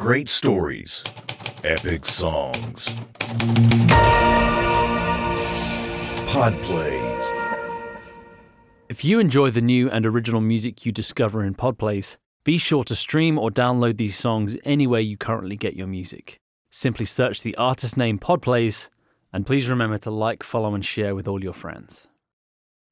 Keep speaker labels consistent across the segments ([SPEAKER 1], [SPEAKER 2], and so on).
[SPEAKER 1] Great stories, epic songs. Pod plays.
[SPEAKER 2] If you enjoy the new and original music you discover in Podplays, be sure to stream or download these songs anywhere you currently get your music. Simply search the artist name Podplays, and please remember to like, follow, and share with all your friends.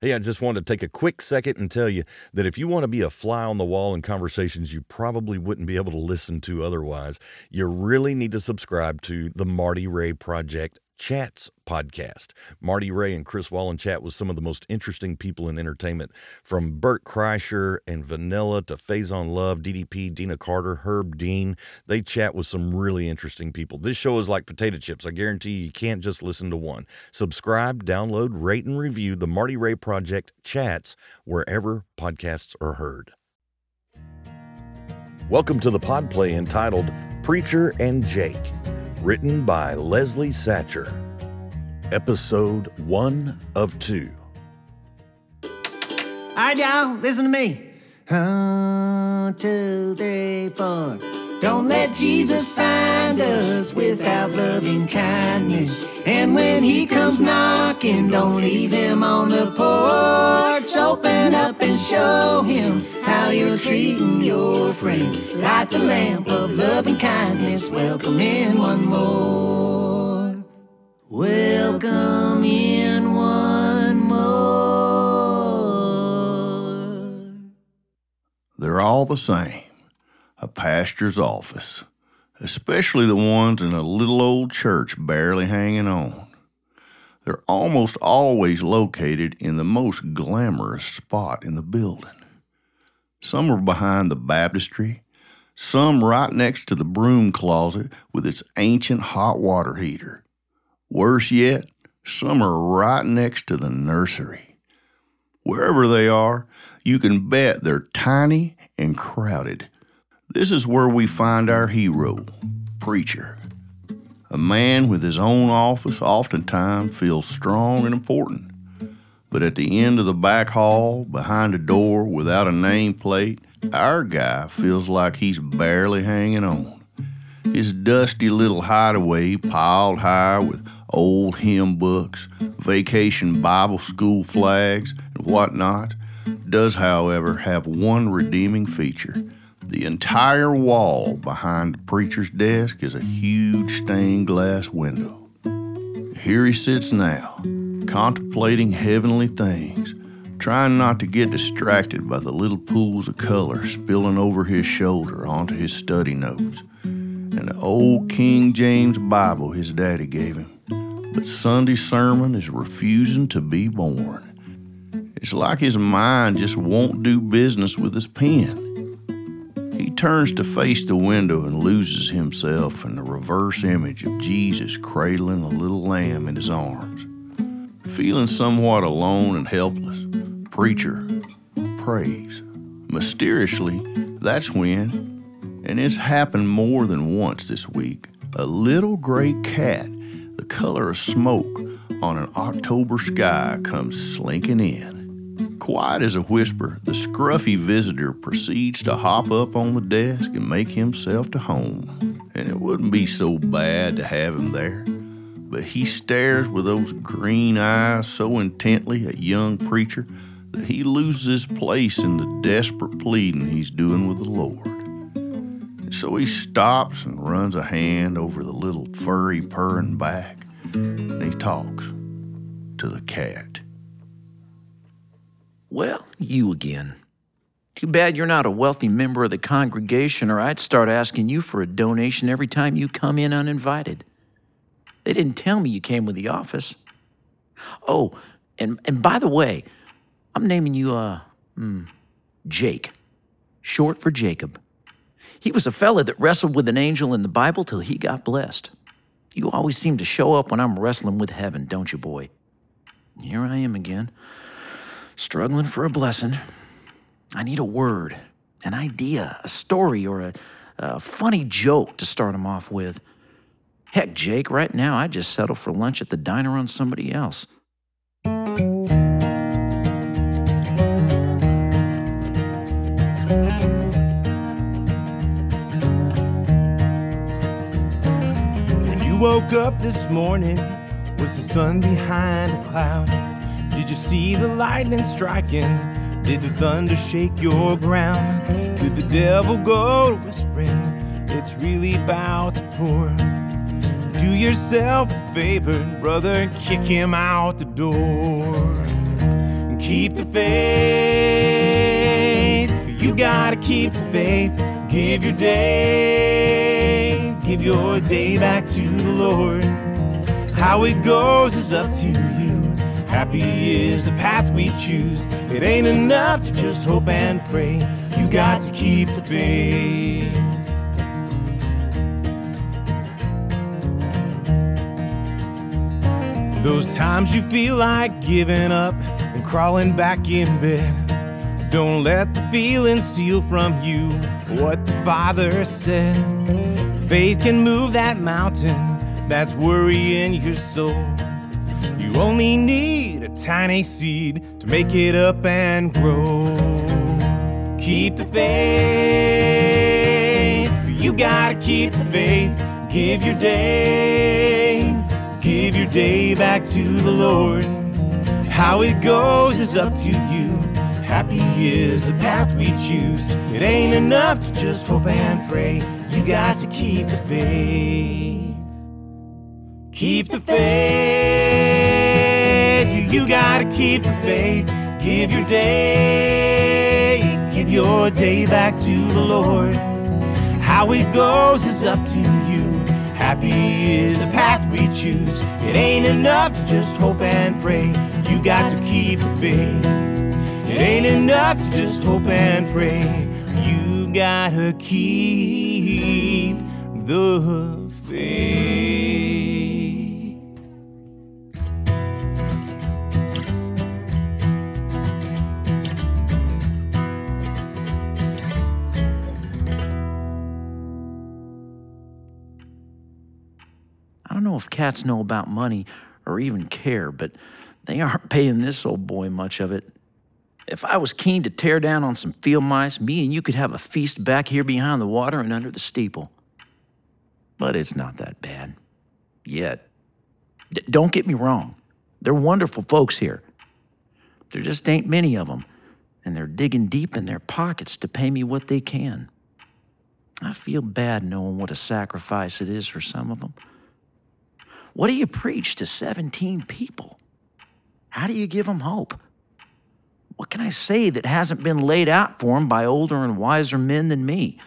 [SPEAKER 1] Hey, I just wanted to take a quick second and tell you that if you want to be a fly on the wall in conversations you probably wouldn't be able to listen to otherwise, you really need to subscribe to the Marty Ray Project Chats podcast. Marty Ray and Chris Wallen chat with some of the most interesting people in entertainment, from Bert Kreischer and Vanilla to Faizon Love, DDP, Deana Carter, Herb Dean. They chat with some really interesting people. This show is like potato chips. I guarantee you, you can't just listen to one. Subscribe, download, rate, and review the Marty Ray Project Chats wherever podcasts are heard. Welcome to the pod play entitled Preacher and Jake written by Leslie Satcher. Episode 1 of 2.
[SPEAKER 3] All right, y'all, listen to me. One, two, three, four. Don't let Jesus find us without loving kindness. And when he comes knocking, don't leave him on the porch. Open up and show him how you're treating your friends. Light the lamp of loving kindness. Welcome in one more. Welcome in one more.
[SPEAKER 4] They're all the same a pastor's office, especially the ones in a little old church barely hanging on. They're almost always located in the most glamorous spot in the building. Some are behind the baptistry, some right next to the broom closet with its ancient hot water heater. Worse yet, some are right next to the nursery. Wherever they are, you can bet they're tiny and crowded this is where we find our hero, Preacher. A man with his own office oftentimes feels strong and important. But at the end of the back hall, behind a door without a nameplate, our guy feels like he's barely hanging on. His dusty little hideaway piled high with old hymn books, vacation Bible school flags, and whatnot, does, however, have one redeeming feature the entire wall behind the preacher's desk is a huge stained glass window. Here he sits now, contemplating heavenly things, trying not to get distracted by the little pools of color spilling over his shoulder onto his study notes and the old King James Bible his daddy gave him. But Sunday sermon is refusing to be born. It's like his mind just won't do business with his pen. He turns to face the window and loses himself in the reverse image of Jesus cradling a little lamb in his arms. Feeling somewhat alone and helpless, preacher prays. Mysteriously, that's when, and it's happened more than once this week, a little gray cat, the color of smoke on an October sky, comes slinking in. Quiet as a whisper, the scruffy visitor proceeds to hop up on the desk and make himself to home. And it wouldn't be so bad to have him there. But he stares with those green eyes so intently at young preacher that he loses his place in the desperate pleading he's doing with the Lord. And so he stops and runs a hand over the little furry purring back, and he talks to the cat.
[SPEAKER 5] Well, you again. Too bad you're not a wealthy member of the congregation, or I'd start asking you for a donation every time you come in uninvited. They didn't tell me you came with the office. Oh, and, and by the way, I'm naming you, uh, hmm, Jake, short for Jacob. He was a fella that wrestled with an angel in the Bible till he got blessed. You always seem to show up when I'm wrestling with heaven, don't you, boy? Here I am again struggling for a blessing. I need a word, an idea, a story, or a, a funny joke to start him off with. Heck, Jake, right now I'd just settle for lunch at the diner on somebody else.
[SPEAKER 6] When you woke up this morning, was the sun behind a cloud? Did you see the lightning striking? Did the thunder shake your ground? Did the devil go whispering? It's really about to pour. Do yourself a favor, brother, kick him out the door. And keep the faith. You gotta keep the faith. Give your day, give your day back to the Lord. How it goes is up to you. Happy is the path we choose. It ain't enough to just hope and pray. You got to keep the faith. Those times you feel like giving up and crawling back in bed. Don't let the feeling steal from you what the Father said. Faith can move that mountain that's worrying your soul. You only need a tiny seed to make it up and grow. Keep the faith. You gotta keep the faith. Give your day, give your day back to the Lord. How it goes is up to you. Happy is the path we choose. It ain't enough to just hope and pray. You got to keep the faith. Keep the faith. You, you gotta keep the faith. Give your day, give your day back to the Lord. How it goes is up to you. Happy is the path we choose. It ain't enough to just hope and pray. You got to keep the faith. It ain't enough to just hope and pray. You gotta keep the faith.
[SPEAKER 5] If cats know about money or even care, but they aren't paying this old boy much of it. If I was keen to tear down on some field mice, me and you could have a feast back here behind the water and under the steeple. But it's not that bad. Yet. D- don't get me wrong. They're wonderful folks here. There just ain't many of them, and they're digging deep in their pockets to pay me what they can. I feel bad knowing what a sacrifice it is for some of them. What do you preach to 17 people? How do you give them hope? What can I say that hasn't been laid out for them by older and wiser men than me?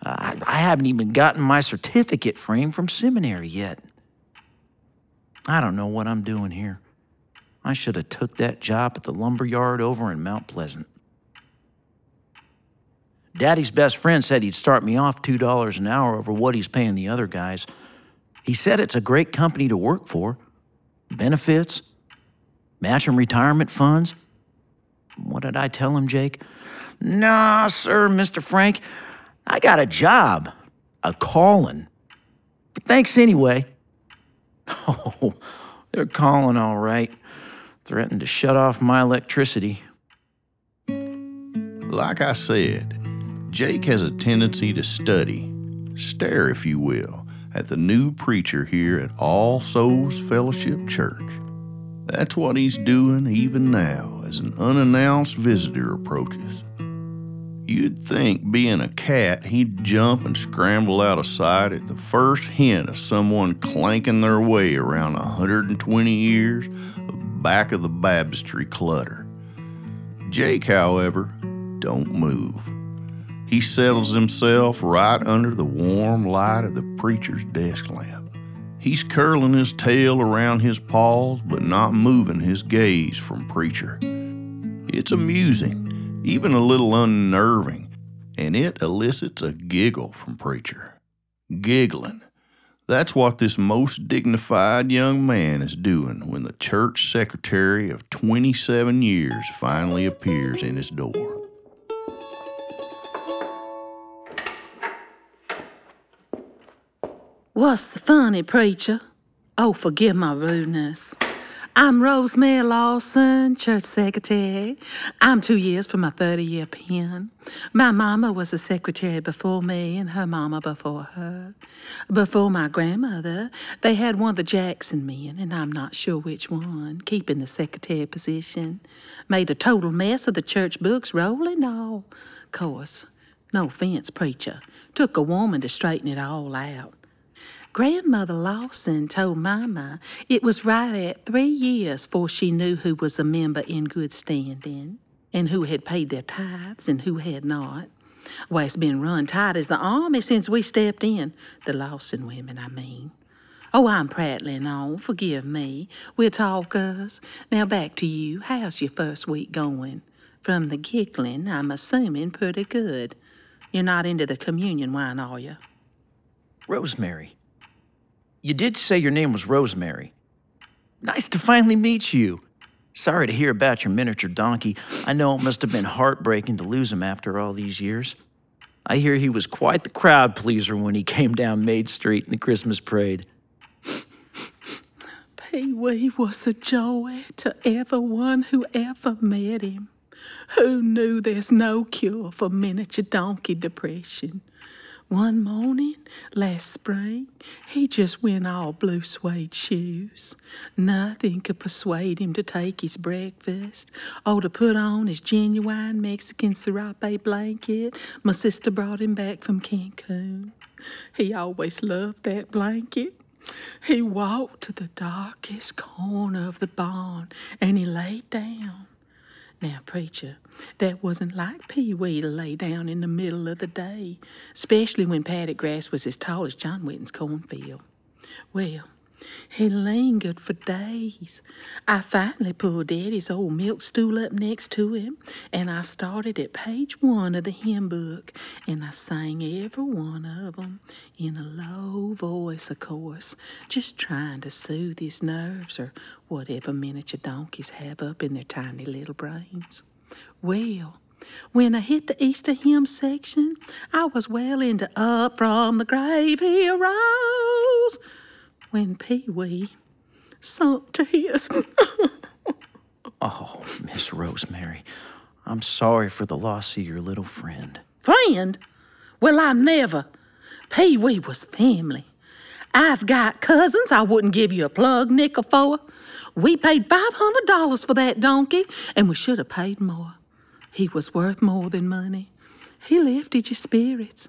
[SPEAKER 5] Uh, I, I haven't even gotten my certificate frame from seminary yet. I don't know what I'm doing here. I should have took that job at the lumber yard over in Mount Pleasant. Daddy's best friend said he'd start me off $2 an hour over what he's paying the other guys. He said it's a great company to work for. Benefits, matching retirement funds. What did I tell him, Jake? Nah, sir, Mr. Frank. I got a job, a calling. But thanks anyway. Oh, they're calling all right. Threatened to shut off my electricity.
[SPEAKER 4] Like I said, Jake has a tendency to study, stare, if you will, at the new preacher here at All Souls Fellowship Church. That's what he's doing even now as an unannounced visitor approaches. You'd think, being a cat, he'd jump and scramble out of sight at the first hint of someone clanking their way around 120 years of back of the baptistry clutter. Jake, however, don't move. He settles himself right under the warm light of the preacher's desk lamp. He's curling his tail around his paws, but not moving his gaze from preacher. It's amusing, even a little unnerving, and it elicits a giggle from preacher. Giggling. That's what this most dignified young man is doing when the church secretary of 27 years finally appears in his door.
[SPEAKER 7] What's the funny, preacher? Oh, forgive my rudeness. I'm Rosemary Lawson, church secretary. I'm two years from my 30 year pen. My mama was a secretary before me and her mama before her. Before my grandmother, they had one of the Jackson men, and I'm not sure which one, keeping the secretary position. Made a total mess of the church books, rolling all. Course, no offense, preacher, took a woman to straighten it all out. Grandmother Lawson told Mama it was right at three years before she knew who was a member in good standing and who had paid their tithes and who had not. Why, it's been run tight as the army since we stepped in. The Lawson women, I mean. Oh, I'm prattling on. Forgive me. We're talkers. Now back to you. How's your first week going? From the giggling, I'm assuming pretty good. You're not into the communion wine, are you?
[SPEAKER 5] Rosemary. You did say your name was Rosemary. Nice to finally meet you. Sorry to hear about your miniature donkey. I know it must have been heartbreaking to lose him after all these years. I hear he was quite the crowd pleaser when he came down Main Street in the Christmas parade.
[SPEAKER 7] Pee Wee was a joy to everyone who ever met him. Who knew there's no cure for miniature donkey depression? One morning last spring, he just went all blue suede shoes. Nothing could persuade him to take his breakfast or to put on his genuine Mexican serape blanket my sister brought him back from Cancun. He always loved that blanket. He walked to the darkest corner of the barn and he laid down. Now, preacher, that wasn't like Pee Wee to lay down in the middle of the day, especially when paddock grass was as tall as John Witten's cornfield. Well, he lingered for days. I finally pulled Daddy's old milk stool up next to him, and I started at page one of the hymn book, and I sang every one of 'em in a low voice, of course, just trying to soothe his nerves or whatever miniature donkeys have up in their tiny little brains. Well, when I hit the Easter hymn section, I was well into Up from the Grave He Arose when Pee Wee sunk to his.
[SPEAKER 5] Oh, Miss Rosemary, I'm sorry for the loss of your little friend.
[SPEAKER 7] Friend? Well, I never. Pee Wee was family. I've got cousins I wouldn't give you a plug nickel for. We paid $500 for that donkey, and we should have paid more. He was worth more than money. He lifted your spirits.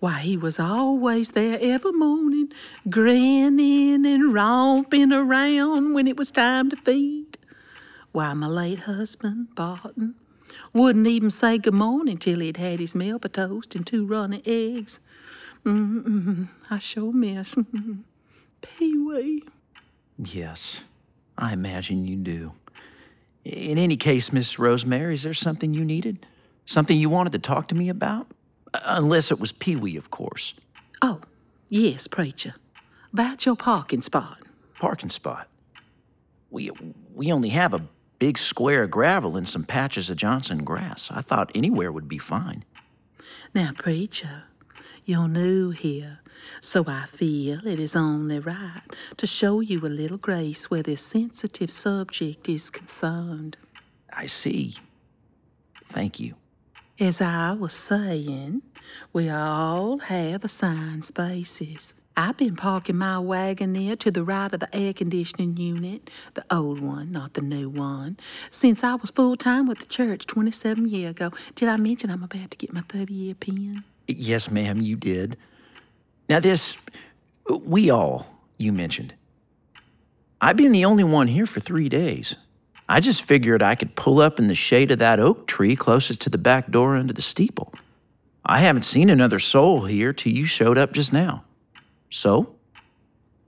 [SPEAKER 7] Why, he was always there every morning, grinning and romping around when it was time to feed. Why, my late husband, Barton, wouldn't even say good morning till he'd had his milk of toast and two runny eggs. Mm-mm, I sure miss Pee Wee.
[SPEAKER 5] Yes, I imagine you do. In any case, Miss Rosemary, is there something you needed? Something you wanted to talk to me about? Unless it was Pee Wee, of course.
[SPEAKER 7] Oh, yes, preacher. About your parking spot.
[SPEAKER 5] Parking spot. We, we only have a big square of gravel and some patches of Johnson grass. I thought anywhere would be fine.
[SPEAKER 7] Now, preacher, you're new here, so I feel it is only right to show you a little grace where this sensitive subject is concerned.
[SPEAKER 5] I see. Thank you.
[SPEAKER 7] As I was saying, we all have assigned spaces. I've been parking my wagon there to the right of the air conditioning unit, the old one, not the new one, since I was full time with the church 27 years ago. Did I mention I'm about to get my 30 year pin?
[SPEAKER 5] Yes, ma'am, you did. Now, this, we all, you mentioned. I've been the only one here for three days. I just figured I could pull up in the shade of that oak tree closest to the back door under the steeple. I haven't seen another soul here till you showed up just now. So,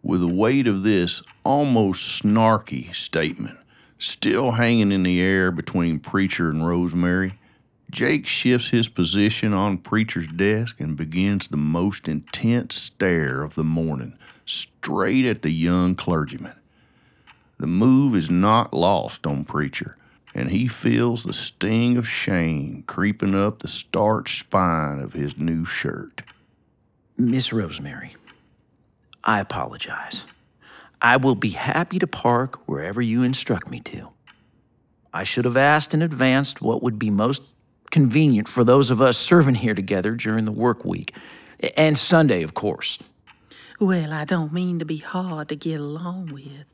[SPEAKER 4] With the weight of this almost snarky statement still hanging in the air between Preacher and Rosemary, Jake shifts his position on Preacher's desk and begins the most intense stare of the morning straight at the young clergyman. The move is not lost on Preacher, and he feels the sting of shame creeping up the starched spine of his new shirt.
[SPEAKER 5] Miss Rosemary, I apologize. I will be happy to park wherever you instruct me to. I should have asked in advance what would be most convenient for those of us serving here together during the work week. And Sunday, of course.
[SPEAKER 7] Well, I don't mean to be hard to get along with.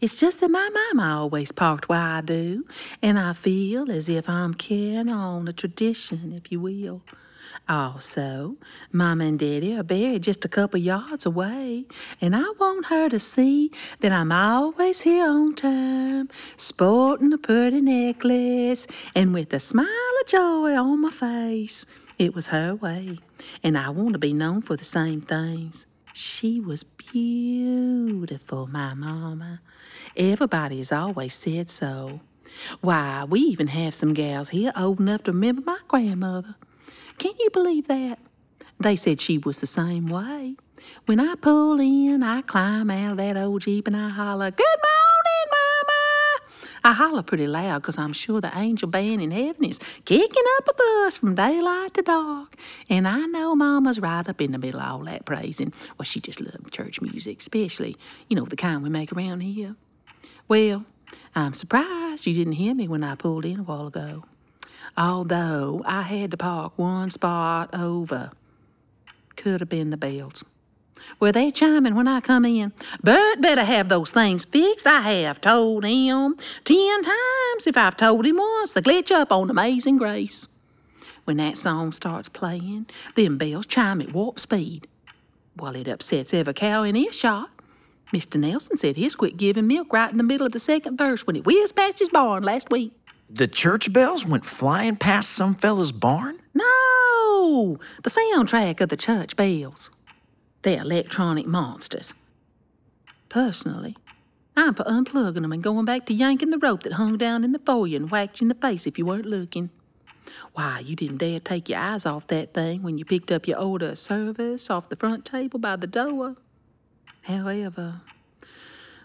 [SPEAKER 7] It's just that my mama always parked where I do, and I feel as if I'm carrying on a tradition, if you will. Also, Mama and Daddy are buried just a couple yards away, and I want her to see that I'm always here on time, sporting a pretty necklace, and with a smile of joy on my face. It was her way, and I want to be known for the same things. She was beautiful, my mama. Everybody has always said so. Why, we even have some gals here old enough to remember my grandmother. Can you believe that? They said she was the same way. When I pull in, I climb out of that old Jeep and I holler, Good morning, Mama! I holler pretty loud 'cause I'm sure the angel band in heaven is kicking up a fuss from daylight to dark. And I know Mama's right up in the middle of all that praising. Well, she just loved church music, especially, you know, the kind we make around here. Well, I'm surprised you didn't hear me when I pulled in a while ago. Although I had to park one spot over. Could have been the bells. Were they chiming when I come in? Bert better have those things fixed. I have told him ten times. If I've told him once, the glitch up on Amazing Grace. When that song starts playing, them bells chime at warp speed. Well, it upsets every cow in earshot. Mr. Nelson said his quit giving milk right in the middle of the second verse when it whizzed past his barn last week.
[SPEAKER 5] The church bells went flying past some fella's barn?
[SPEAKER 7] No, the soundtrack of the church bells. They're electronic monsters. Personally, I'm for unplugging them and going back to yanking the rope that hung down in the foyer and whacked you in the face if you weren't looking. Why, you didn't dare take your eyes off that thing when you picked up your order of service off the front table by the door. However,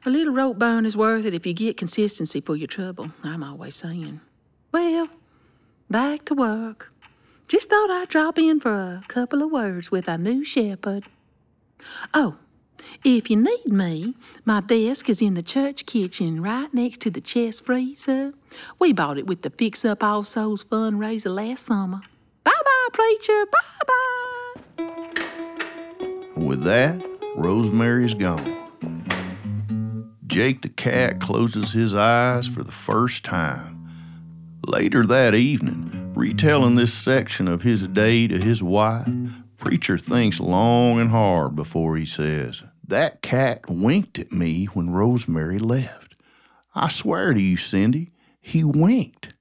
[SPEAKER 7] a little rope burn is worth it if you get consistency for your trouble, I'm always saying. Well, back to work. Just thought I'd drop in for a couple of words with our new shepherd. Oh, if you need me, my desk is in the church kitchen right next to the chest freezer. We bought it with the Fix Up All Souls fundraiser last summer. Bye bye, preacher. Bye bye.
[SPEAKER 4] With that, Rosemary's gone. Jake the cat closes his eyes for the first time. Later that evening, retelling this section of his day to his wife, Preacher thinks long and hard before he says, That cat winked at me when Rosemary left. I swear to you, Cindy, he winked.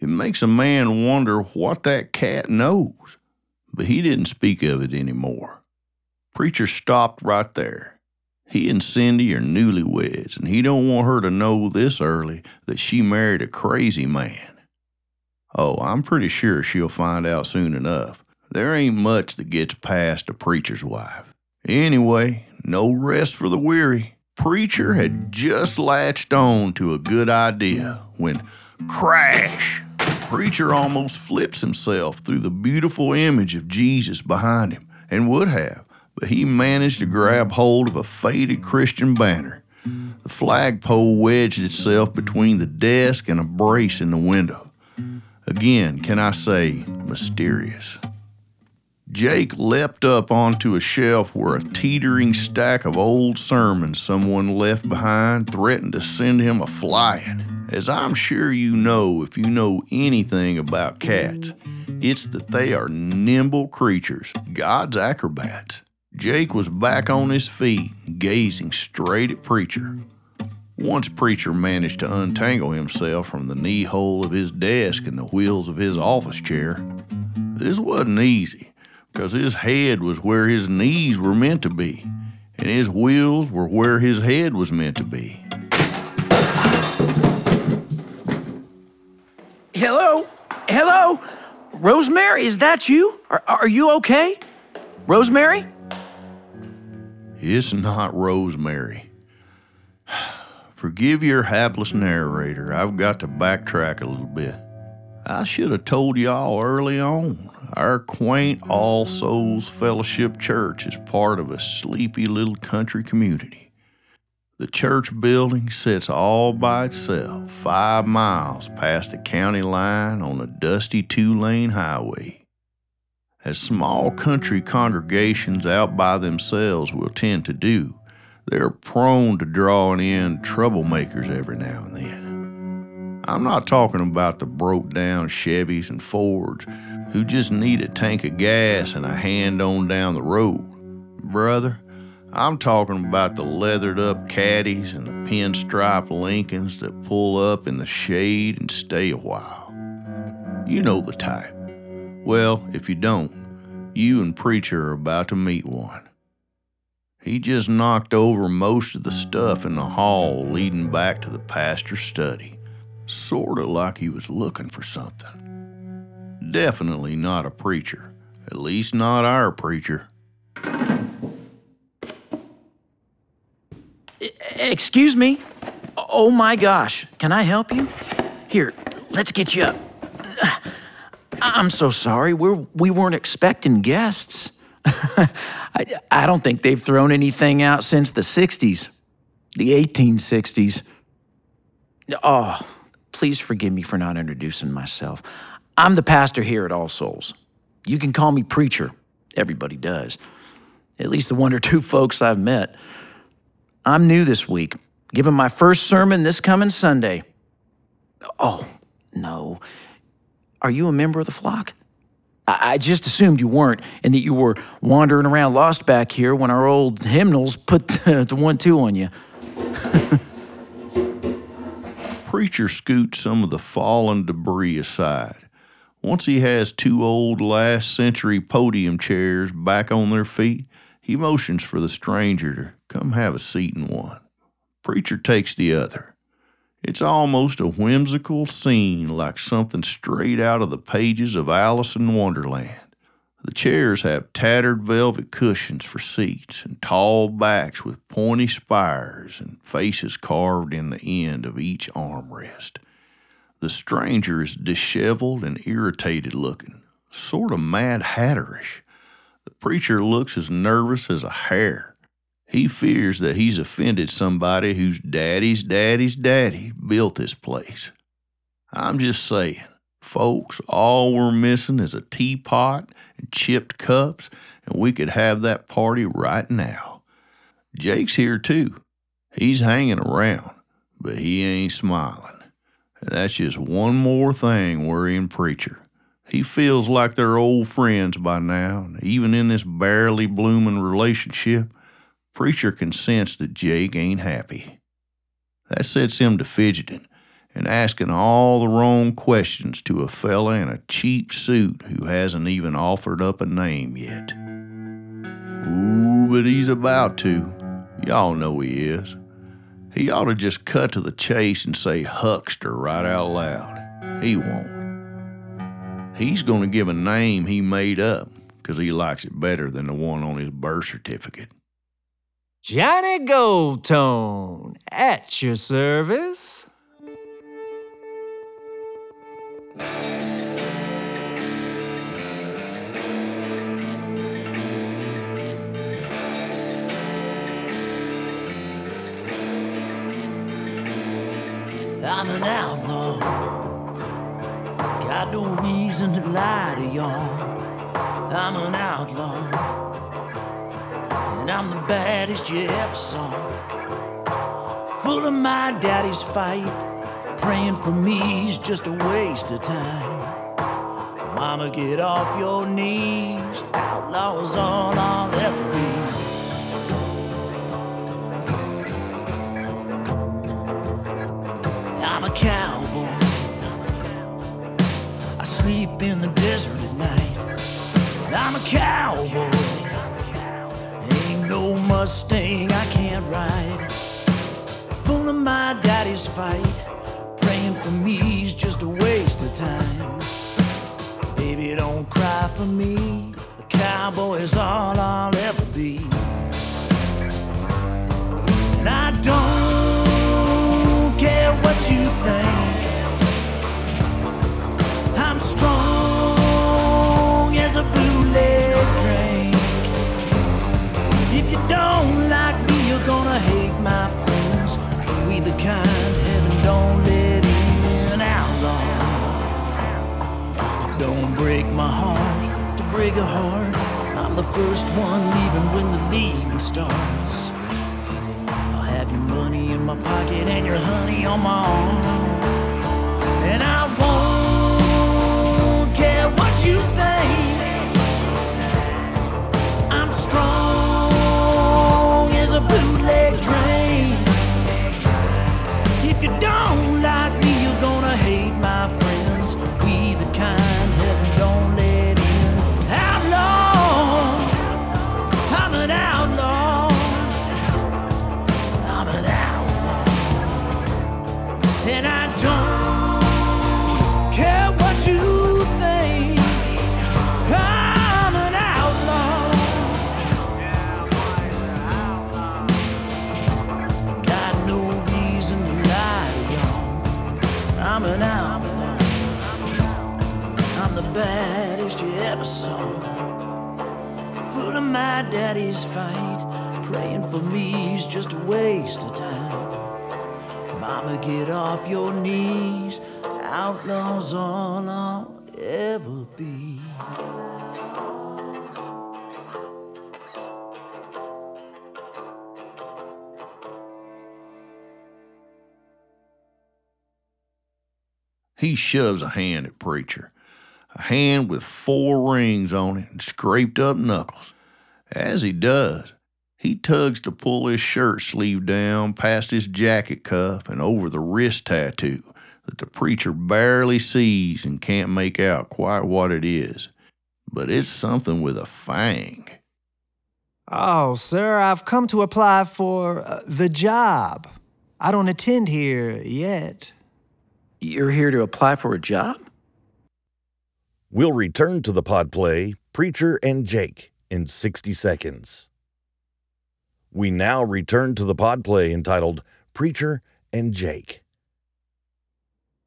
[SPEAKER 4] It makes a man wonder what that cat knows. But he didn't speak of it anymore. Preacher stopped right there. He and Cindy are newlyweds, and he don't want her to know this early that she married a crazy man. Oh, I'm pretty sure she'll find out soon enough. There ain't much that gets past a preacher's wife. Anyway, no rest for the weary. Preacher had just latched on to a good idea when crash! Preacher almost flips himself through the beautiful image of Jesus behind him, and would have, but he managed to grab hold of a faded Christian banner. The flagpole wedged itself between the desk and a brace in the window. Again, can I say, mysterious. Jake leapt up onto a shelf where a teetering stack of old sermons someone left behind threatened to send him a flying. As I'm sure you know if you know anything about cats, it's that they are nimble creatures, God's acrobats. Jake was back on his feet, gazing straight at Preacher. Once Preacher managed to untangle himself from the knee hole of his desk and the wheels of his office chair. This wasn't easy because his head was where his knees were meant to be, and his wheels were where his head was meant to be.
[SPEAKER 5] Hello? Hello? Rosemary, is that you? Are, are you okay? Rosemary?
[SPEAKER 4] It's not Rosemary. Forgive your hapless narrator. I've got to backtrack a little bit. I should have told y'all early on. Our quaint All Souls Fellowship Church is part of a sleepy little country community. The church building sits all by itself, five miles past the county line on a dusty two lane highway. As small country congregations out by themselves will tend to do, they are prone to drawing in troublemakers every now and then. I'm not talking about the broke down Chevys and Fords who just need a tank of gas and a hand on down the road. Brother, I'm talking about the leathered up caddies and the pinstripe Lincolns that pull up in the shade and stay a while. You know the type. Well, if you don't, you and Preacher are about to meet one. He just knocked over most of the stuff in the hall leading back to the pastor's study, sorta like he was looking for something. Definitely not a preacher, at least not our preacher.
[SPEAKER 5] Excuse me? Oh my gosh, can I help you? Here, let's get you up. I'm so sorry, we're, we weren't expecting guests. I, I don't think they've thrown anything out since the 60s, the 1860s. Oh, please forgive me for not introducing myself. I'm the pastor here at All Souls. You can call me preacher. Everybody does. At least the one or two folks I've met. I'm new this week, giving my first sermon this coming Sunday. Oh, no. Are you a member of the flock? I, I just assumed you weren't and that you were wandering around lost back here when our old hymnals put the, the one two on you.
[SPEAKER 4] Preacher scoots some of the fallen debris aside. Once he has two old last century podium chairs back on their feet, he motions for the stranger to come have a seat in one. Preacher takes the other. It's almost a whimsical scene like something straight out of the pages of Alice in Wonderland. The chairs have tattered velvet cushions for seats and tall backs with pointy spires and faces carved in the end of each armrest. The stranger is disheveled and irritated looking, sort of mad hatterish. The preacher looks as nervous as a hare. He fears that he's offended somebody whose daddy's daddy's daddy built this place. I'm just saying, folks, all we're missing is a teapot and chipped cups, and we could have that party right now. Jake's here too. He's hanging around, but he ain't smiling. And that's just one more thing worrying Preacher. He feels like they're old friends by now, and even in this barely blooming relationship, Preacher can sense that Jake ain't happy. That sets him to fidgeting and asking all the wrong questions to a fella in a cheap suit who hasn't even offered up a name yet. Ooh, but he's about to. Y'all know he is. He ought to just cut to the chase and say huckster right out loud. He won't. He's going to give a name he made up because he likes it better than the one on his birth certificate.
[SPEAKER 6] Johnny Goldtone at your service.
[SPEAKER 5] I'm an outlaw. Got no reason to lie to y'all. I'm an outlaw. I'm the baddest you ever saw. Full of my daddy's fight. Praying for me's just a waste of time. Mama, get off your knees. Outlaw is all I'll ever be. I'm a cowboy. I sleep in the desert at night. I'm a cowboy. Mustang I can't ride. Full of my daddy's fight. Praying for me's just a waste of time. Baby, don't cry for me. A cowboy is all I'll ever be. Don't break my heart to break a heart. I'm the first one leaving when the leaving starts. I'll have your money in my pocket and your honey on my arm. And I won't care what you think. I'm strong as a bootleg train. If you don't daddy's fight. Praying for me is just a waste of time. Mama, get off your knees. Outlaws all I'll ever be.
[SPEAKER 4] He shoves a hand at Preacher, a hand with four rings on it and scraped up knuckles. As he does, he tugs to pull his shirt sleeve down past his jacket cuff and over the wrist tattoo that the preacher barely sees and can't make out quite what it is. But it's something with a fang.
[SPEAKER 3] Oh, sir, I've come to apply for uh, the job. I don't attend here yet.
[SPEAKER 5] You're here to apply for a job?
[SPEAKER 1] We'll return to the pod play Preacher and Jake in 60 seconds. We now return to the pod play entitled Preacher and Jake.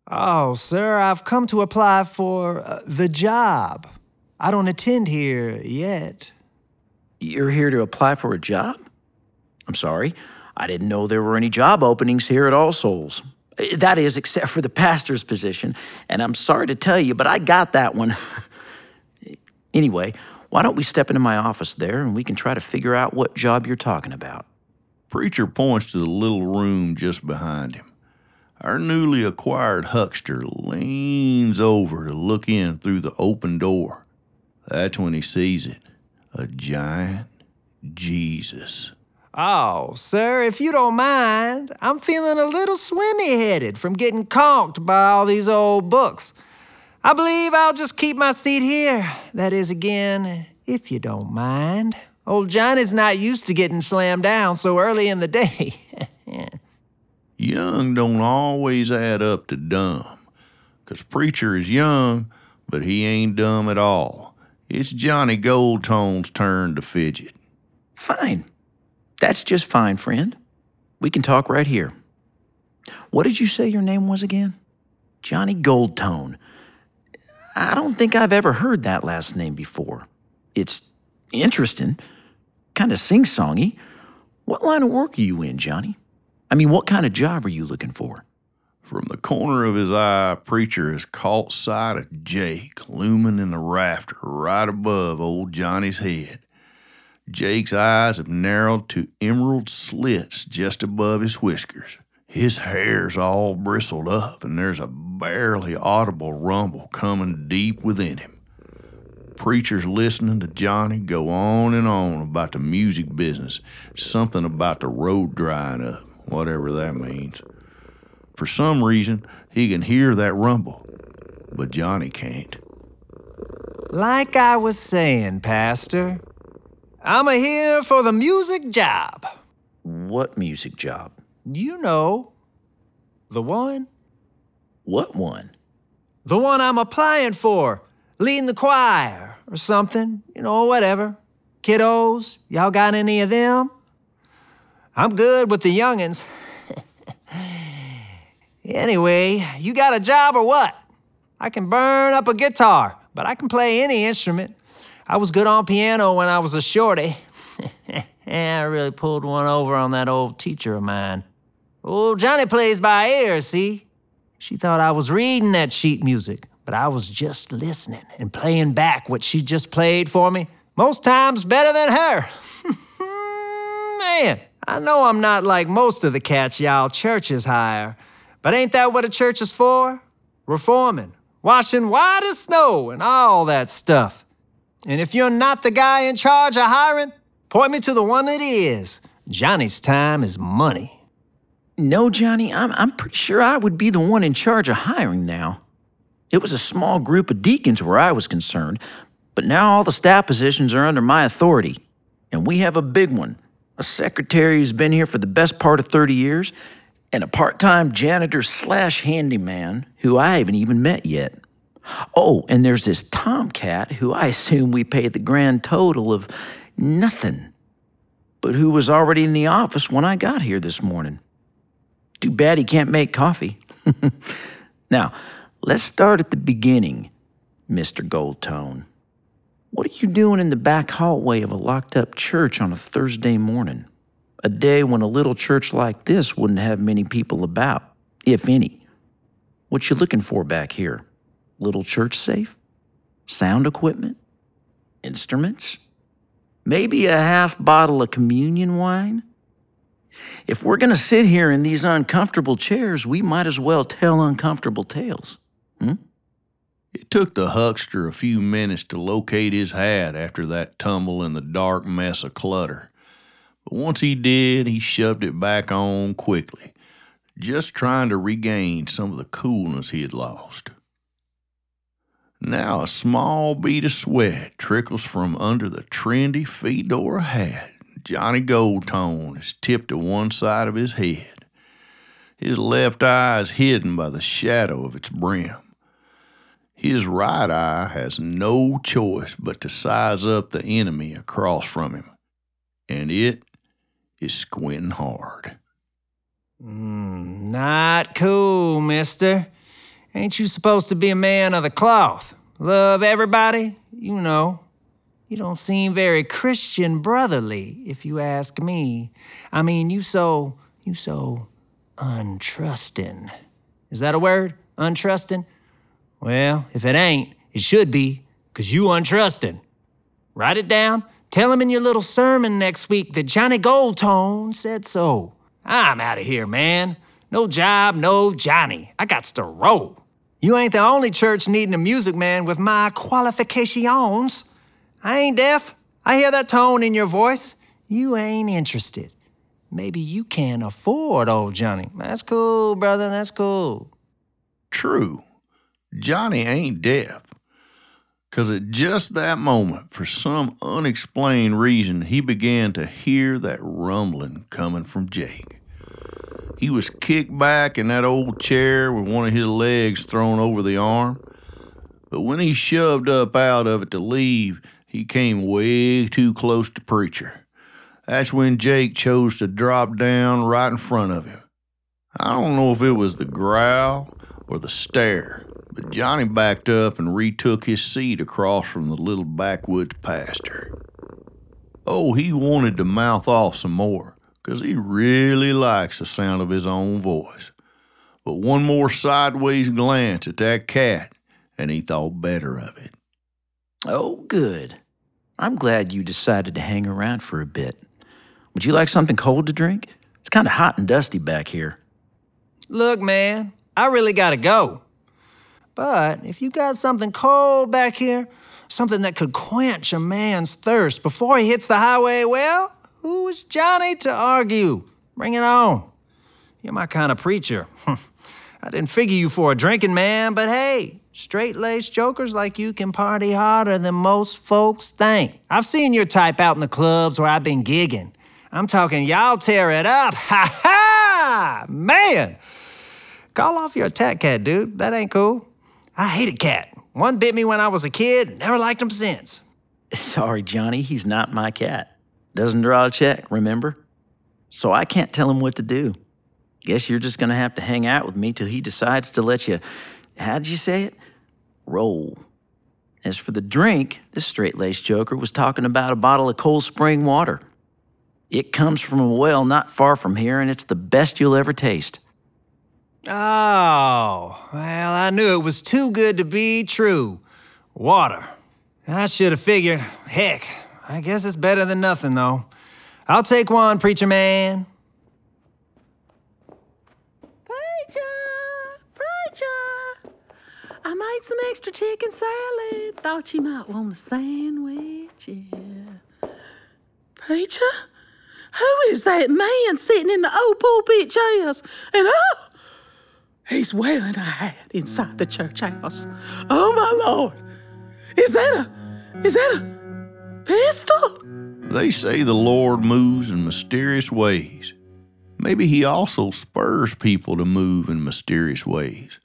[SPEAKER 3] Oh, sir, I've come to apply for uh, the job. I don't attend here yet.
[SPEAKER 5] You're here to apply for a job? I'm sorry. I didn't know there were any job openings here at All Souls. Eh, That is, except for the pastor's position. And I'm sorry to tell you, but I got that one. anyway, why don't we step into my office there and we can try to figure out what job you're talking about?
[SPEAKER 4] Preacher points to the little room just behind him. Our newly acquired huckster leans over to look in through the open door. That's when he sees it a giant Jesus.
[SPEAKER 3] Oh, sir, if you don't mind, I'm feeling a little swimmy headed from getting conked by all these old books. I believe I'll just keep my seat here. That is, again, if you don't mind. Old Johnny's not used to getting slammed down so early in the day.
[SPEAKER 4] Young don't always add up to dumb, 'cause Preacher is young, but he ain't dumb at all. It's Johnny Goldtone's turn to fidget.
[SPEAKER 5] Fine. That's just fine, friend. We can talk right here. What did you say your name was again? Johnny Goldtone. I don't think I've ever heard that last name before. It's interesting, kind of sing songy. What line of work are you in, Johnny? I mean, what kind of job are you looking for?
[SPEAKER 4] From the corner of his eye, Preacher has caught sight of Jake looming in the rafter right above old Johnny's head. Jake's eyes have narrowed to emerald slits just above his whiskers. His hair's all bristled up, and there's a barely audible rumble coming deep within him. Preacher's listening to Johnny go on and on about the music business, something about the road drying up, whatever that means. For some reason, he can hear that rumble, but Johnny can't.
[SPEAKER 3] like I was saying, Pastor, I'm a here for the music job.
[SPEAKER 5] What music job?
[SPEAKER 3] You know, the one.
[SPEAKER 5] What one?
[SPEAKER 3] The one I'm applying for, leading the choir or something, you know, whatever. Kiddos, y'all got any of them? I'm good with the youngins. anyway, you got a job or what? I can burn up a guitar, but I can play any instrument. I was good on piano when I was a shorty. I really pulled one over on that old teacher of mine. Old Johnny plays by ear, see? She thought I was reading that sheet music, but I was just listening and playing back what she just played for me, most times better than her. Man, I know I'm not like most of the cats y'all churches hire, but ain't that what a church is for? Reforming, washing white as snow, and all that stuff. And if you're not the guy in charge of hiring, point me to the one that is. Johnny's time is money.
[SPEAKER 5] No, Johnny, I'm, I'm pretty sure I would be the one in charge of hiring now. It was a small group of deacons where I was concerned, but now all the staff positions are under my authority. And we have a big one a secretary who's been here for the best part of 30 years, and a part time janitor slash handyman who I haven't even met yet. Oh, and there's this Tomcat who I assume we pay the grand total of nothing, but who was already in the office when I got here this morning. Too bad he can't make coffee. now, let's start at the beginning, Mr. Goldtone. What are you doing in the back hallway of a locked up church on a Thursday morning? A day when a little church like this wouldn't have many people about, if any. What you looking for back here? Little church safe? Sound equipment? Instruments? Maybe a half bottle of communion wine? If we're going to sit here in these uncomfortable chairs, we might as well tell uncomfortable tales. Hmm?
[SPEAKER 4] It took the huckster a few minutes to locate his hat after that tumble in the dark mess of clutter. But once he did, he shoved it back on quickly, just trying to regain some of the coolness he had lost. Now a small bead of sweat trickles from under the trendy fedora hat Johnny Goldtone is tipped to one side of his head. His left eye is hidden by the shadow of its brim. His right eye has no choice but to size up the enemy across from him, and it is squinting hard.
[SPEAKER 3] Mm, not cool, mister. Ain't you supposed to be a man of the cloth? Love everybody? You know. You don't seem very Christian brotherly, if you ask me. I mean, you so, you so untrusting. Is that a word? Untrusting? Well, if it ain't, it should be, 'cause you untrusting. Write it down. Tell him in your little sermon next week that Johnny Goldtone said so. I'm out of here, man. No job, no Johnny. I got to roll. You ain't the only church needing a music man with my qualifications. I ain't deaf. I hear that tone in your voice. You ain't interested. Maybe you can't afford old Johnny. That's cool, brother. That's cool.
[SPEAKER 4] True, Johnny ain't deaf. Because at just that moment, for some unexplained reason, he began to hear that rumbling coming from Jake. He was kicked back in that old chair with one of his legs thrown over the arm. But when he shoved up out of it to leave, he came way too close to Preacher. That's when Jake chose to drop down right in front of him. I don't know if it was the growl or the stare, but Johnny backed up and retook his seat across from the little backwoods pastor. Oh, he wanted to mouth off some more, 'cause he really likes the sound of his own voice. But one more sideways glance at that cat, and he thought better of it.
[SPEAKER 5] Oh, good. I'm glad you decided to hang around for a bit. Would you like something cold to drink? It's kind of hot and dusty back here.
[SPEAKER 3] Look, man, I really gotta go. But if you got something cold back here, something that could quench a man's thirst before he hits the highway, well, who is Johnny to argue? Bring it on. You're my kind of preacher. I didn't figure you for a drinking man, but hey, straight laced jokers like you can party harder than most folks think. I've seen your type out in the clubs where I've been gigging. I'm talking, y'all tear it up. Ha ha! Man! Call off your attack cat, dude. That ain't cool. I hate a cat. One bit me when I was a kid, never liked him since.
[SPEAKER 5] Sorry, Johnny, he's not my cat. Doesn't draw a check, remember? So I can't tell him what to do. Guess you're just gonna have to hang out with me till he decides to let you, how'd you say it? Roll. As for the drink, this straight laced joker was talking about a bottle of cold spring water. It comes from a well not far from here, and it's the best you'll ever taste.
[SPEAKER 3] Oh, well, I knew it was too good to be true. Water. I should have figured. Heck, I guess it's better than nothing, though. I'll take one, preacher man.
[SPEAKER 7] I made some extra chicken salad. Thought you might want a sandwich. Yeah. Preacher, who is that man sitting in the old pulpit chairs? And oh, he's wearing a hat inside the church house. Oh my lord, is that a, is that a pistol?
[SPEAKER 4] They say the Lord moves in mysterious ways. Maybe He also spurs people to move in mysterious ways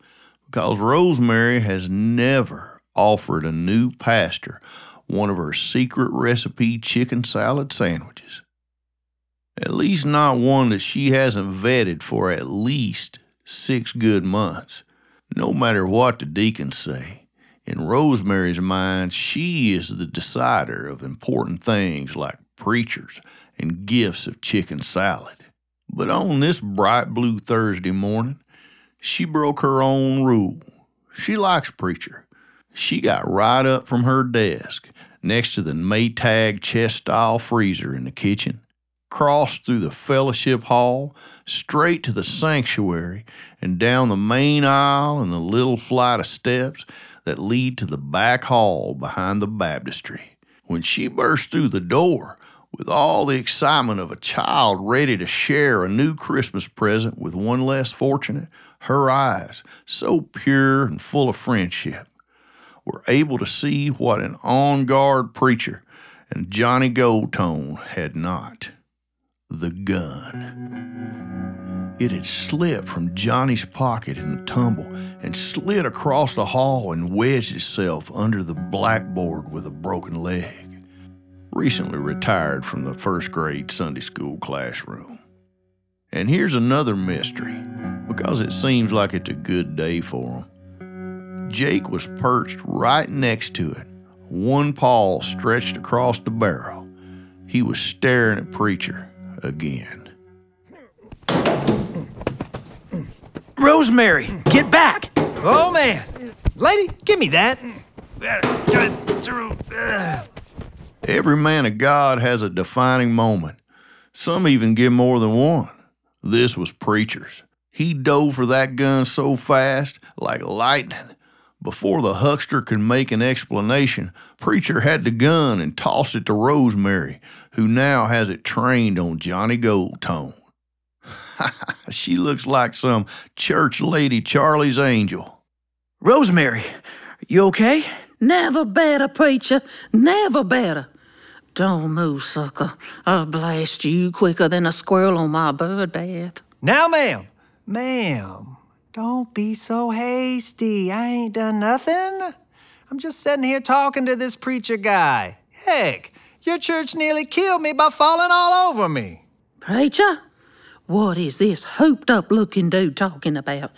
[SPEAKER 4] because Rosemary has never offered a new pastor one of her secret recipe chicken salad sandwiches. At least not one that she hasn't vetted for at least six good months. No matter what the deacons say, in Rosemary's mind, she is the decider of important things like preachers and gifts of chicken salad. But on this bright blue Thursday morning, she broke her own rule. She likes preacher. She got right up from her desk next to the Maytag chest style freezer in the kitchen, crossed through the fellowship hall, straight to the sanctuary, and down the main aisle and the little flight of steps that lead to the back hall behind the baptistry. When she burst through the door, with all the excitement of a child ready to share a new Christmas present with one less fortunate, her eyes, so pure and full of friendship, were able to see what an on guard preacher and Johnny Goldtone had not the gun. It had slipped from Johnny's pocket in the tumble and slid across the hall and wedged itself under the blackboard with a broken leg. Recently retired from the first grade Sunday school classroom. And here's another mystery, because it seems like it's a good day for him. Jake was perched right next to it, one paw stretched across the barrel. He was staring at Preacher again.
[SPEAKER 5] Rosemary, get back!
[SPEAKER 3] Oh, man. Lady, give me that.
[SPEAKER 4] Every man of God has a defining moment. Some even give more than one. This was Preacher's. He dove for that gun so fast, like lightning. Before the huckster could make an explanation, Preacher had the gun and tossed it to Rosemary, who now has it trained on Johnny Goldtone. she looks like some church lady Charlie's angel.
[SPEAKER 5] Rosemary, you okay?
[SPEAKER 7] Never better, preacher. Never better. Don't move, sucker. I'll blast you quicker than a squirrel on my bird bath.
[SPEAKER 3] Now, ma'am. Ma'am, don't be so hasty. I ain't done nothing. I'm just sitting here talking to this preacher guy. Heck, your church nearly killed me by falling all over me.
[SPEAKER 7] Preacher, what is this hooped up looking dude talking about?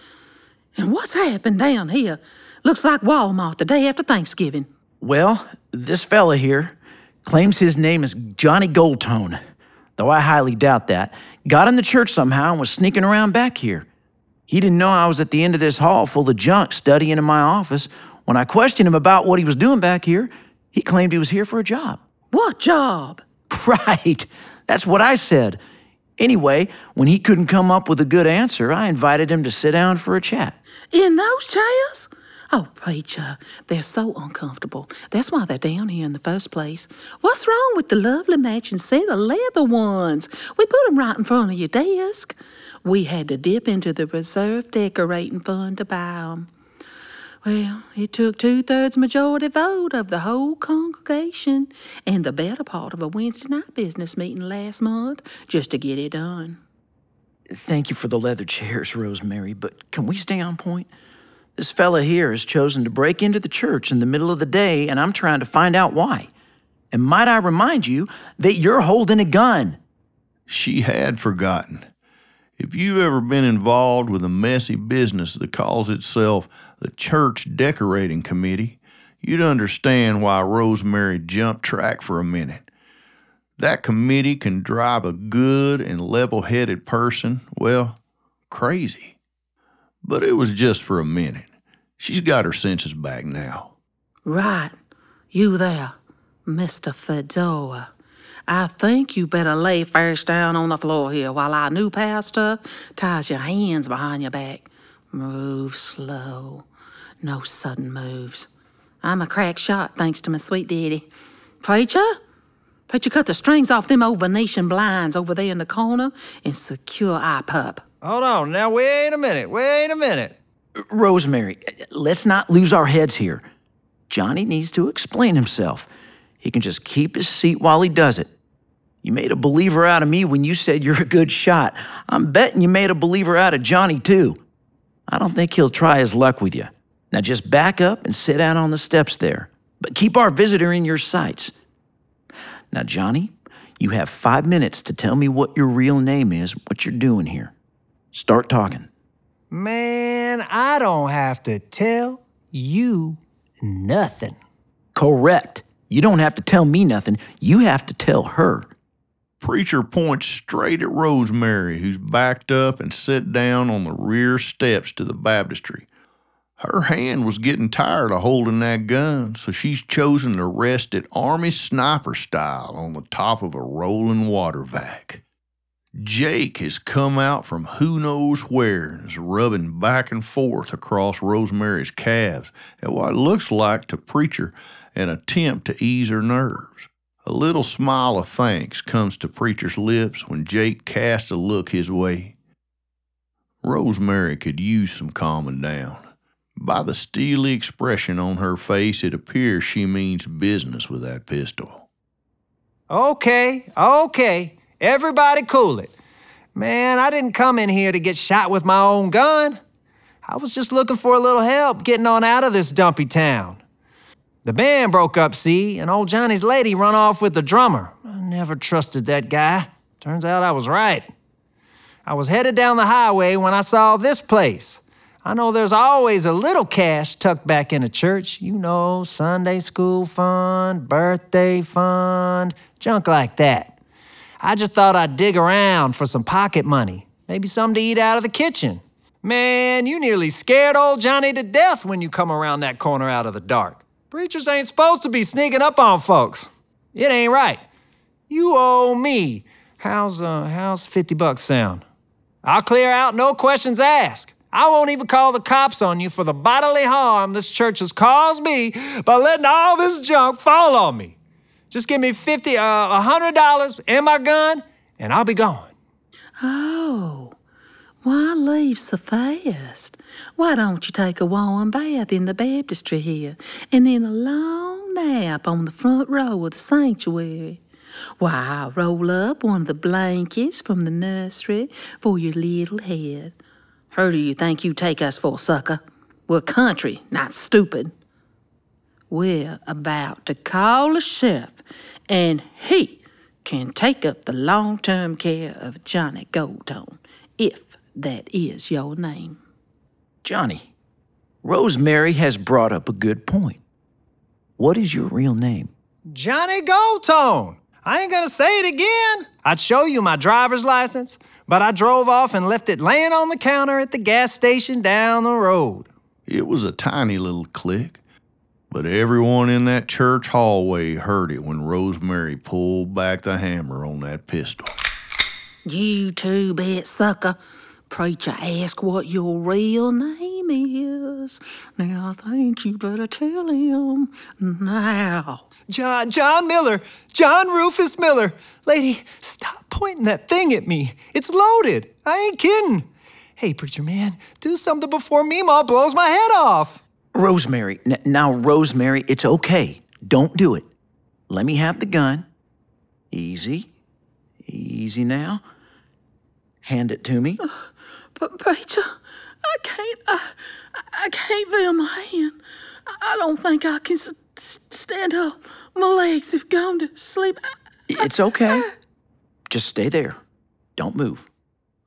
[SPEAKER 7] And what's happened down here? Looks like Walmart the day after Thanksgiving.
[SPEAKER 5] Well, this fella here claims his name is Johnny Goldtone, though I highly doubt that. Got in the church somehow and was sneaking around back here. He didn't know I was at the end of this hall full of junk studying in my office. When I questioned him about what he was doing back here, he claimed he was here for a job.
[SPEAKER 7] What job?
[SPEAKER 5] Right. That's what I said. Anyway, when he couldn't come up with a good answer, I invited him to sit down for a chat.
[SPEAKER 7] In those chairs? Oh, preacher, they're so uncomfortable. That's why they're down here in the first place. What's wrong with the lovely matching set of leather ones? We put 'em right in front of your desk. We had to dip into the reserve decorating fund to buy 'em. Well, it took two thirds majority vote of the whole congregation and the better part of a Wednesday night business meeting last month just to get it done.
[SPEAKER 5] Thank you for the leather chairs, Rosemary, but can we stay on point? This fella here has chosen to break into the church in the middle of the day, and I'm trying to find out why. And might I remind you that you're holding a gun?
[SPEAKER 4] She had forgotten. If you've ever been involved with a messy business that calls itself the Church Decorating Committee, you'd understand why Rosemary jumped track for a minute. That committee can drive a good and level headed person, well, crazy. But it was just for a minute. She's got her senses back now.
[SPEAKER 7] Right. You there, Mr. Fedora. I think you better lay first down on the floor here while our new pastor ties your hands behind your back. Move slow. No sudden moves. I'm a crack shot thanks to my sweet daddy. Preacher? Preacher, cut the strings off them old Venetian blinds over there in the corner and secure our pup.
[SPEAKER 3] Hold on. Now, wait a minute. Wait a minute.
[SPEAKER 5] Rosemary, let's not lose our heads here. Johnny needs to explain himself. He can just keep his seat while he does it. You made a believer out of me when you said you're a good shot. I'm betting you made a believer out of Johnny, too. I don't think he'll try his luck with you. Now just back up and sit out on the steps there. But keep our visitor in your sights. Now, Johnny, you have five minutes to tell me what your real name is, what you're doing here. Start talking.
[SPEAKER 3] Man, I don't have to tell you nothing.
[SPEAKER 5] Correct. You don't have to tell me nothing. You have to tell her.
[SPEAKER 4] Preacher points straight at Rosemary, who's backed up and sit down on the rear steps to the baptistry. Her hand was getting tired of holding that gun, so she's chosen to rest it Army sniper style on the top of a rolling water vac. Jake has come out from who knows where and is rubbing back and forth across Rosemary's calves at what looks like to Preacher an attempt to ease her nerves. A little smile of thanks comes to Preacher's lips when Jake casts a look his way. Rosemary could use some calming down. By the steely expression on her face, it appears she means business with that pistol.
[SPEAKER 3] Okay, okay. Everybody cool it. Man, I didn't come in here to get shot with my own gun. I was just looking for a little help getting on out of this dumpy town. The band broke up, see, and old Johnny's lady run off with the drummer. I never trusted that guy. Turns out I was right. I was headed down the highway when I saw this place. I know there's always a little cash tucked back in a church. You know, Sunday school fund, birthday fund, junk like that. I just thought I'd dig around for some pocket money, maybe something to eat out of the kitchen. Man, you nearly scared old Johnny to death when you come around that corner out of the dark. Preachers ain't supposed to be sneaking up on folks. It ain't right. You owe me. How's uh how's 50 bucks sound? I'll clear out, no questions asked. I won't even call the cops on you for the bodily harm this church has caused me by letting all this junk fall on me. Just give me 50 uh $100 and my gun and I'll be gone.
[SPEAKER 7] Oh, why leave so fast? Why don't you take a warm bath in the baptistry here and then a long nap on the front row of the sanctuary? Why, roll up one of the blankets from the nursery for your little head. Who do you think you take us for, sucker? We're country, not stupid. We're about to call a chef, and he can take up the long term care of Johnny Goldtone, if that is your name.
[SPEAKER 5] Johnny, Rosemary has brought up a good point. What is your real name?
[SPEAKER 3] Johnny Goldtone. I ain't gonna say it again. I'd show you my driver's license, but I drove off and left it laying on the counter at the gas station down the road.
[SPEAKER 4] It was a tiny little click, but everyone in that church hallway heard it when Rosemary pulled back the hammer on that pistol.
[SPEAKER 7] You two bit sucker. Preacher ask what your real name is. Now I think you better tell him now.
[SPEAKER 3] John, John Miller, John Rufus Miller. Lady, stop pointing that thing at me. It's loaded. I ain't kidding. Hey, preacher man, do something before Meemaw blows my head off.
[SPEAKER 5] Rosemary. N- now, Rosemary, it's okay. Don't do it. Let me have the gun. Easy. Easy now. Hand it to me.
[SPEAKER 7] But preacher, I can't. I, I can't feel my hand. I don't think I can s- s- stand up. My legs have gone to sleep. I-
[SPEAKER 5] It's okay. Just stay there. Don't move.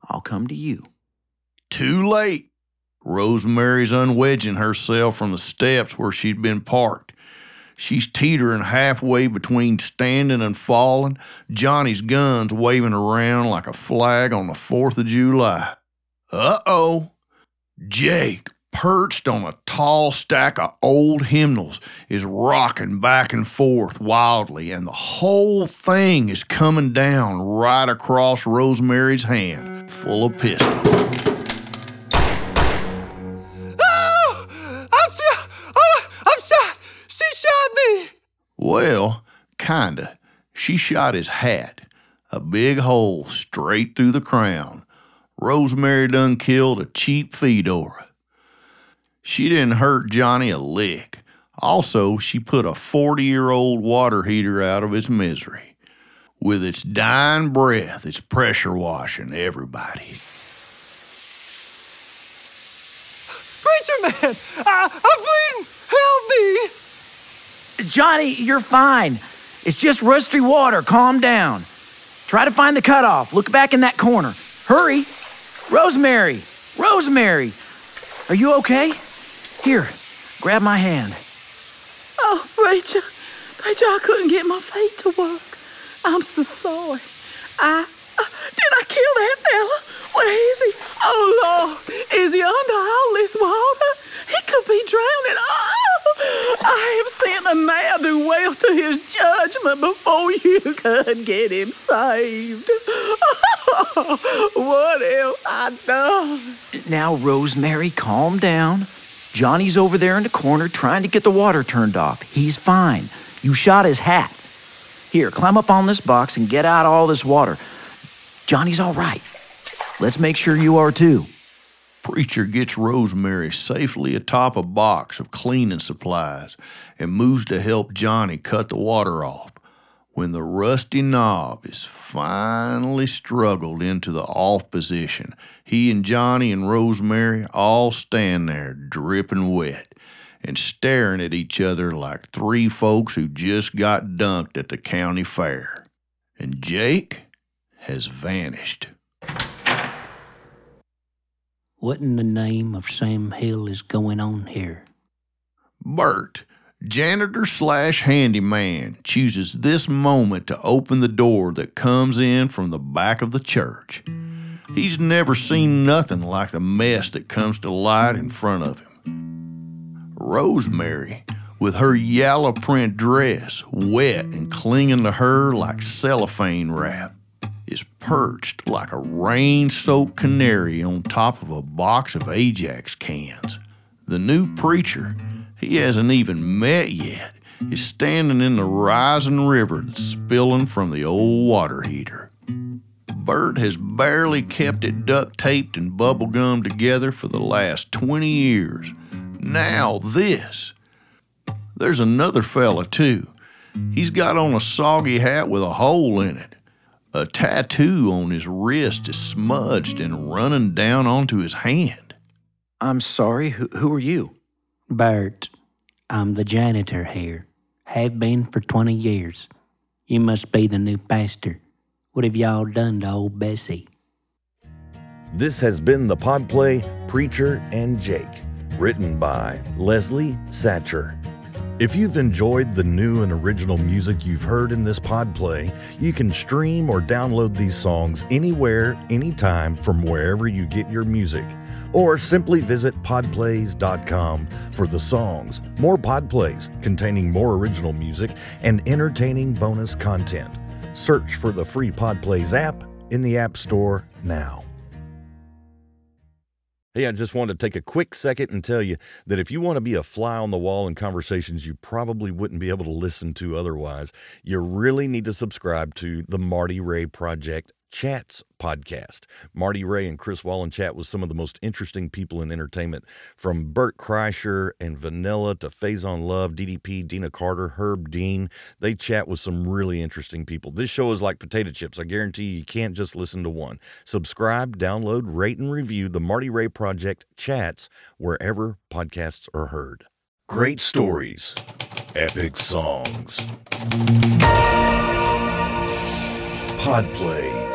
[SPEAKER 5] I'll come to you.
[SPEAKER 4] Too late. Rosemary's unwedging herself from the steps where she'd been parked. She's teetering halfway between standing and falling, Johnny's guns waving around like a flag on the 4th of July. Uh oh. Jake, perched on a tall stack of old hymnals, is rocking back and forth wildly, and the whole thing is coming down right across Rosemary's hand, full of pistols. Well, kinda. She shot his hat, a big hole straight through the crown. Rosemary done killed a cheap Fedora. She didn't hurt Johnny a lick. Also, she put a 40 year old water heater out of its misery. With its dying breath, it's pressure washing everybody.
[SPEAKER 6] Preacher man, I, I'm bleeding. Help me.
[SPEAKER 5] Johnny, you're fine. It's just rusty water. Calm down. Try to find the cutoff. Look back in that corner. Hurry. Rosemary! Rosemary! Are you okay? Here, grab my hand.
[SPEAKER 7] Oh, Rachel, Rachel, I couldn't get my feet to work. I'm so sorry. I, uh, did I kill that fella? Where is he? Oh, Lord, is he under all this water? He could be drowning. Oh, I have sent a man do well to his judgment before you could get him saved. Oh, what have I done?
[SPEAKER 5] Now, Rosemary, calm down. Johnny's over there in the corner trying to get the water turned off. He's fine. You shot his hat. Here, climb up on this box and get out all this water. Johnny's all right. Let's make sure you are too.
[SPEAKER 4] Preacher gets Rosemary safely atop a box of cleaning supplies and moves to help Johnny cut the water off. When the rusty knob is finally struggled into the off position, he and Johnny and Rosemary all stand there dripping wet and staring at each other like three folks who just got dunked at the county fair. And Jake has vanished.
[SPEAKER 8] What in the name of Sam Hill is going on here?
[SPEAKER 4] Bert, janitor slash handyman, chooses this moment to open the door that comes in from the back of the church. He's never seen nothing like the mess that comes to light in front of him. Rosemary, with her yellow print dress wet and clinging to her like cellophane wrap, is perched like a rain soaked canary on top of a box of Ajax cans. The new preacher, he hasn't even met yet, is standing in the rising river that's spilling from the old water heater. Bert has barely kept it duct taped and bubble gummed together for the last 20 years. Now, this. There's another fella, too. He's got on a soggy hat with a hole in it. A tattoo on his wrist is smudged and running down onto his hand.
[SPEAKER 5] I'm sorry, who, who are you?
[SPEAKER 8] Bert, I'm the janitor here. Have been for 20 years. You must be the new pastor. What have y'all done to old Bessie?
[SPEAKER 1] This has been the Podplay Preacher and Jake, written by Leslie Satcher. If you've enjoyed the new and original music you've heard in this pod play, you can stream or download these songs anywhere, anytime from wherever you get your music. Or simply visit podplays.com for the songs, more podplays containing more original music, and entertaining bonus content. Search for the free Podplays app in the App Store now. Hey, I just wanted to take a quick second and tell you that if you want to be a fly on the wall in conversations you probably wouldn't be able to listen to otherwise, you really need to subscribe to the Marty Ray Project Chats podcast. Marty Ray and Chris Wallen chat with some of the most interesting people in entertainment, from Bert Kreischer and Vanilla to Faizon Love, DDP, Deana Carter, Herb Dean. They chat with some really interesting people. This show is like potato chips. I guarantee you, you can't just listen to one. Subscribe, download, rate, and review the Marty Ray Project Chats wherever podcasts are heard. Great stories, epic songs. Pod plays.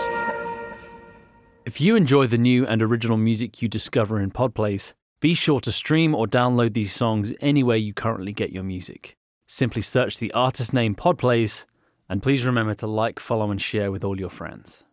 [SPEAKER 2] If you enjoy the new and original music you discover in Podplays, be sure to stream or download these songs anywhere you currently get your music. Simply search the artist name Podplays, and please remember to like, follow, and share with all your friends.